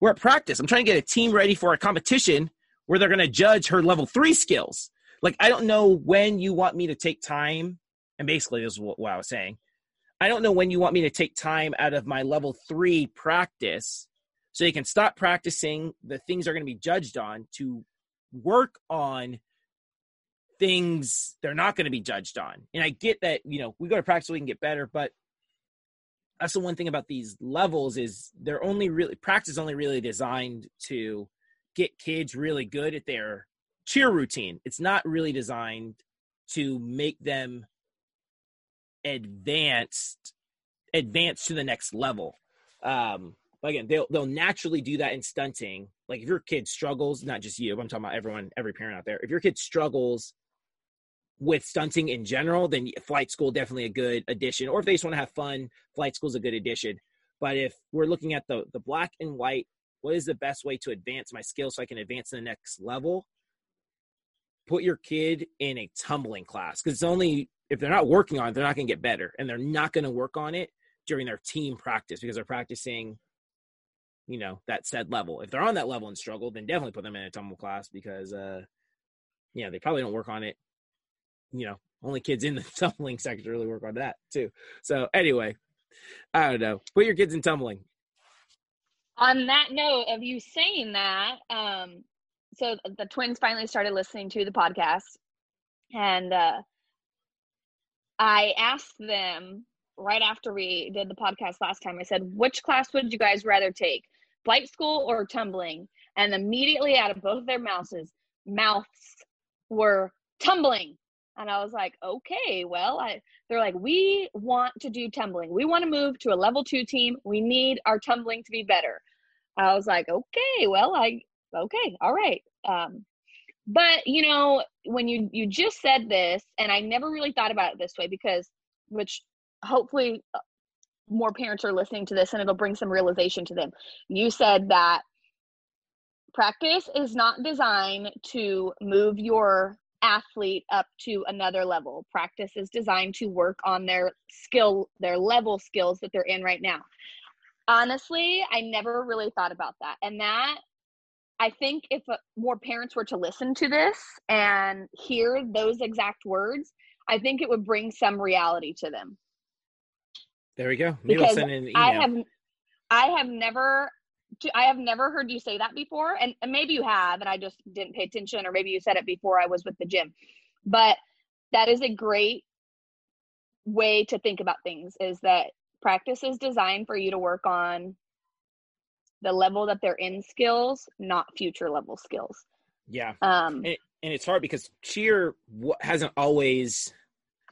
we're at practice. I'm trying to get a team ready for a competition where they're going to judge her level three skills. Like I don't know when you want me to take time. And basically, this is what, what I was saying. I don't know when you want me to take time out of my level three practice so you can stop practicing the things are going to be judged on to work on things they're not going to be judged on. And I get that, you know, we go to practice so we can get better, but that's the one thing about these levels is they're only really practice only really designed to get kids really good at their cheer routine. It's not really designed to make them advanced advance to the next level. Um, again, they'll they'll naturally do that in stunting. Like if your kid struggles, not just you, I'm talking about everyone, every parent out there. If your kid struggles with stunting in general, then flight school definitely a good addition. Or if they just want to have fun, flight school is a good addition. But if we're looking at the the black and white, what is the best way to advance my skills so I can advance to the next level? Put your kid in a tumbling class because it's only if they're not working on it, they're not going to get better, and they're not going to work on it during their team practice because they're practicing, you know, that said level. If they're on that level and struggle, then definitely put them in a tumble class because, uh, you know, they probably don't work on it you know, only kids in the [laughs] tumbling sector really work on that too. So anyway, I don't know. Put your kids in tumbling. On that note of you saying that, um, so the twins finally started listening to the podcast, and uh, I asked them right after we did the podcast last time. I said, "Which class would you guys rather take, flight school or tumbling?" And immediately out of both of their mouths, mouths were tumbling. And I was like, okay, well, I, they're like, we want to do tumbling. We want to move to a level two team. We need our tumbling to be better. I was like, okay, well, I, okay, all right. Um, but you know, when you, you just said this, and I never really thought about it this way because, which hopefully uh, more parents are listening to this and it'll bring some realization to them. You said that practice is not designed to move your athlete up to another level. Practice is designed to work on their skill, their level skills that they're in right now. Honestly, I never really thought about that. And that, I think if uh, more parents were to listen to this and hear those exact words, I think it would bring some reality to them. There we go. Maybe because I have I have never I have never heard you say that before, and, and maybe you have, and I just didn't pay attention, or maybe you said it before I was with the gym. But that is a great way to think about things. Is that practice is designed for you to work on the level that they're in skills, not future level skills. Yeah. Um, and, and it's hard because cheer w- hasn't always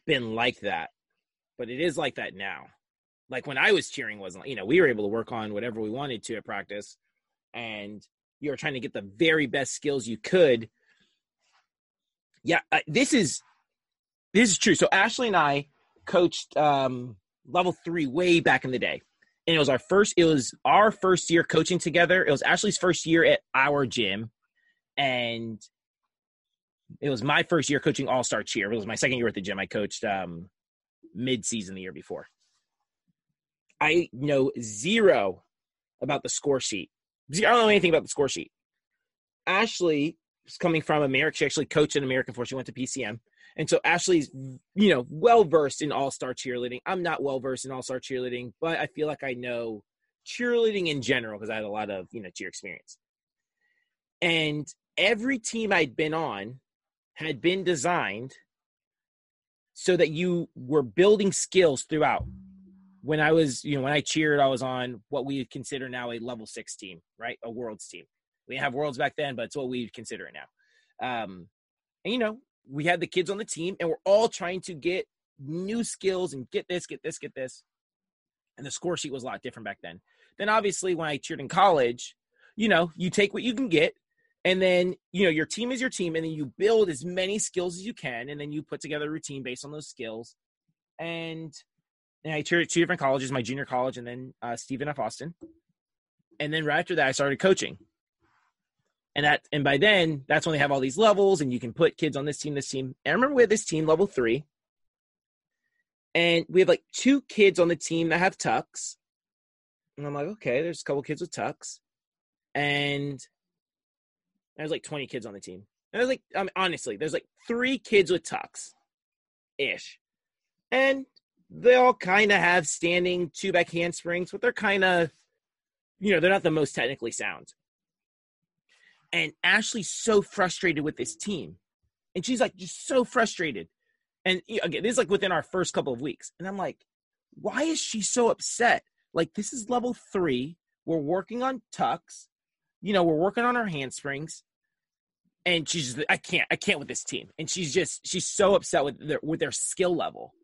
been like that, but it is like that now. Like when I was cheering, wasn't you know we were able to work on whatever we wanted to at practice, and you were trying to get the very best skills you could. Yeah, uh, this is this is true. So Ashley and I coached um, level three way back in the day, and it was our first. It was our first year coaching together. It was Ashley's first year at our gym, and it was my first year coaching All Star Cheer. It was my second year at the gym. I coached um, mid season the year before. I know zero about the score sheet. I don't know anything about the score sheet. Ashley is coming from America. She actually coached in America before she went to PCM. And so Ashley's, you know, well versed in all star cheerleading. I'm not well versed in all star cheerleading, but I feel like I know cheerleading in general because I had a lot of, you know, cheer experience. And every team I'd been on had been designed so that you were building skills throughout. When I was, you know, when I cheered, I was on what we consider now a level six team, right? A world's team. We didn't have worlds back then, but it's what we consider it now. Um, and you know, we had the kids on the team, and we're all trying to get new skills and get this, get this, get this. And the score sheet was a lot different back then. Then obviously, when I cheered in college, you know, you take what you can get, and then you know your team is your team, and then you build as many skills as you can, and then you put together a routine based on those skills. And, and I cheered at two different colleges, my junior college, and then uh, Stephen F. Austin. And then right after that, I started coaching and that and by then that's when they have all these levels and you can put kids on this team this team. And i remember we had this team level three. And we have like two kids on the team that have tucks and i'm like okay there's a couple kids with tucks and there's like 20 kids on the team. And there's like I mean, honestly there's like three kids with tucks ish. And they all kind of have standing two back handsprings but they're kind of you know they're not the most technically sound and Ashley's so frustrated with this team. And she's like, just so frustrated. And again, this is like within our first couple of weeks. And I'm like, why is she so upset? Like, this is level three. We're working on tucks. You know, we're working on our handsprings. And she's just, I can't, I can't with this team. And she's just, she's so upset with their, with their skill level.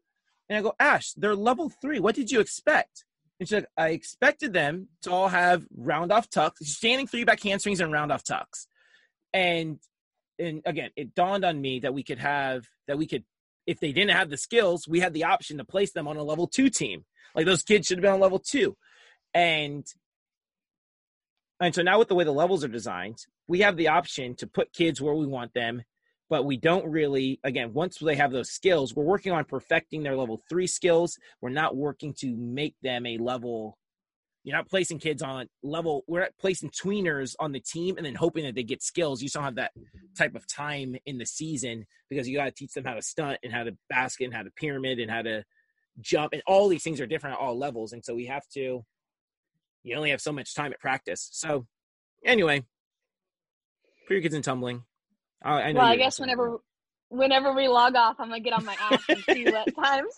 And I go, Ash, they're level three. What did you expect? And she's like, I expected them to all have round off tucks, standing three back handsprings and round off tucks. And and again, it dawned on me that we could have that we could if they didn't have the skills, we had the option to place them on a level two team. Like those kids should have been on level two. And and so now with the way the levels are designed, we have the option to put kids where we want them but we don't really again once they have those skills we're working on perfecting their level three skills. We're not working to make them a level you're not placing kids on level we're not placing tweeners on the team and then hoping that they get skills. You don't have that type of time in the season because you got to teach them how to stunt and how to basket and how to pyramid and how to jump and all these things are different at all levels and so we have to you only have so much time at practice. So anyway put your kids in tumbling I, I well, I guess whenever whenever we log off, I'm gonna get on my app and see what [laughs] times.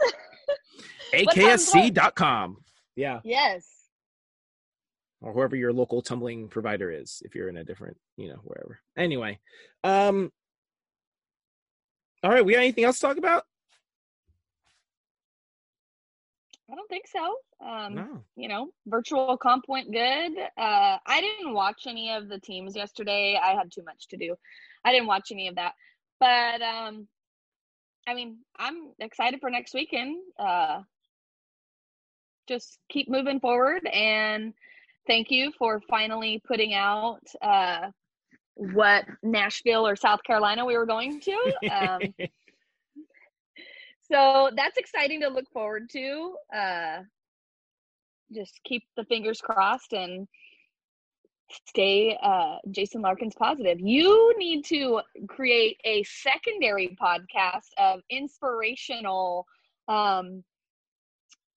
[laughs] AKSC.com. Yeah. Yes. Or whoever your local tumbling provider is, if you're in a different, you know, wherever. Anyway, um, all right, we got anything else to talk about? I don't think so. Um, no. You know, virtual comp went good. Uh, I didn't watch any of the teams yesterday. I had too much to do. I didn't watch any of that. But um I mean, I'm excited for next weekend. Uh just keep moving forward and thank you for finally putting out uh what Nashville or South Carolina we were going to. Um [laughs] so that's exciting to look forward to. Uh just keep the fingers crossed and stay uh, Jason Larkins positive. You need to create a secondary podcast of inspirational um,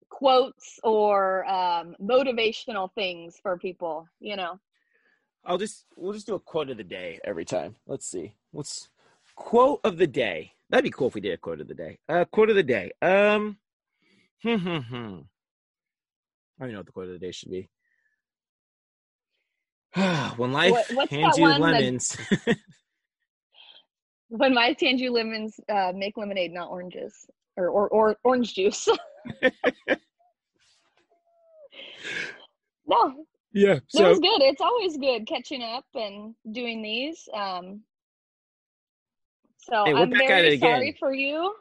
quotes or um, motivational things for people. You know. I'll just we'll just do a quote of the day every time. Let's see. What's quote of the day? That'd be cool if we did a quote of the day. Uh, quote of the day. Um, hmm, hmm, hmm. I don't know what the quote of the day should be. [sighs] when life What- hands you one that- lemons. [laughs] when my Tangy lemons uh, make lemonade, not oranges or or, or orange juice. [laughs] no, Yeah. it So was good. It's always good catching up and doing these. Um, so Hey, I'm very sorry again. for you.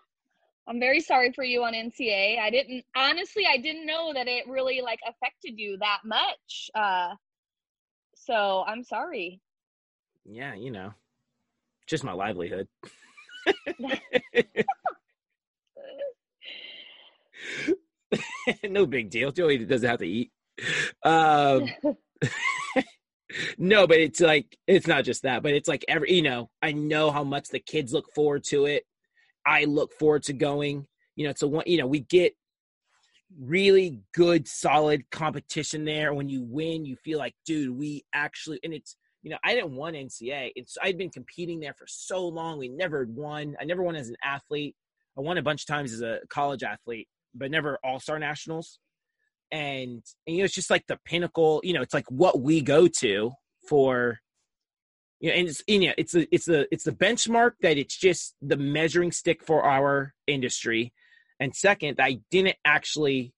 I'm very sorry for you on NCA. I didn't honestly. I didn't know that it really like affected you that much. Uh, so I'm sorry. yeah, you know, just my livelihood. [laughs] no big deal. Joey doesn't have to eat. Um, [laughs] no, but it's like it's not just that, but it's like every you know, I know how much the kids look forward to it. I look forward to going. You know, it's a one. You know, we get really good, solid competition there. When you win, you feel like, dude, we actually. And it's you know, I didn't won NCA. It's I'd been competing there for so long. We never won. I never won as an athlete. I won a bunch of times as a college athlete, but never All Star Nationals. And, and you know, it's just like the pinnacle. You know, it's like what we go to for. You know, and it's and, yeah, it's a, it's the it's the benchmark that it's just the measuring stick for our industry. And second, I didn't actually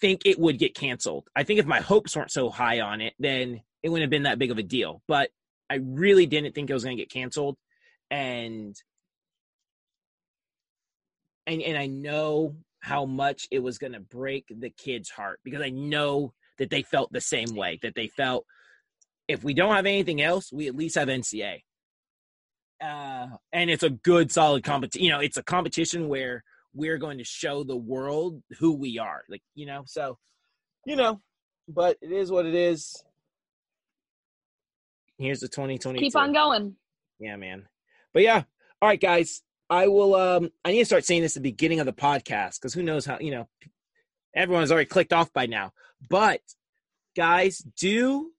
think it would get canceled. I think if my hopes weren't so high on it, then it wouldn't have been that big of a deal. But I really didn't think it was going to get canceled, and and and I know how much it was going to break the kids' heart because I know that they felt the same way. That they felt if we don't have anything else, we at least have NCA. Uh, and it's a good, solid competition. You know, it's a competition where we're going to show the world who we are. Like, you know, so, you know, but it is what it is. Here's the 2020. Keep on going. Yeah, man. But yeah. All right, guys. I will um I need to start saying this at the beginning of the podcast because who knows how, you know, everyone's already clicked off by now. But guys, do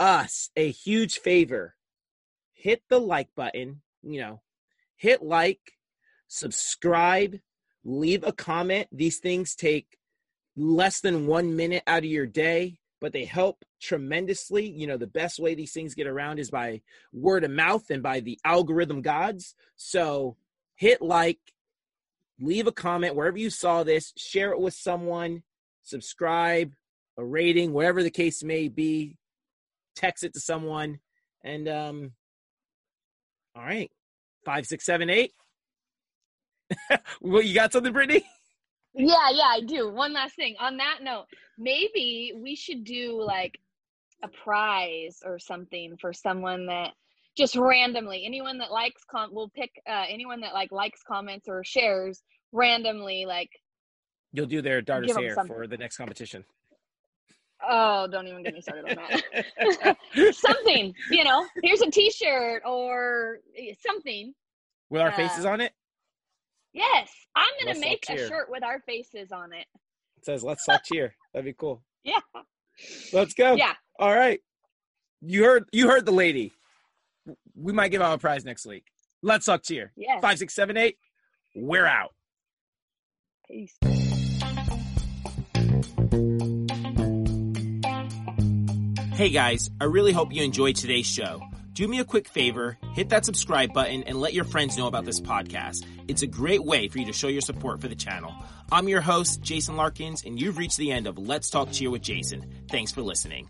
us a huge favor. Hit the like button, you know, hit like, subscribe, leave a comment. These things take less than one minute out of your day, but they help tremendously. You know, the best way these things get around is by word of mouth and by the algorithm gods. So hit like, leave a comment wherever you saw this, share it with someone, subscribe, a rating, whatever the case may be, text it to someone. And um all right. Five, six, seven, eight. [laughs] well, you got something, Brittany? Yeah, yeah, I do. One last thing. On that note, maybe we should do like a prize or something for someone that just randomly anyone that likes com we'll pick uh anyone that like likes comments or shares randomly like You'll do their 'em hair for the next competition. oh don't even get me started on that [laughs] something you know here's a t-shirt or eh, something With our Uh, faces on it? Yes i'm gonna Let's make a shirt with our faces on it It says, let's all cheer. That'd be cool. [laughs] yeah Let's go. yeah All right. You heard you heard the lady. We might give out a prize next week. Let's suck cheer. Yeah. Five, six, seven, eight. We're out. peace Hey guys, I really hope you enjoyed today's show. Do me a quick favor, hit that subscribe button and let your friends know about this podcast. It's a great way for you to show your support for the channel. I'm your host, Jason Larkins, and you've reached the end of Let's Talk Cheer with Jason. Thanks for listening.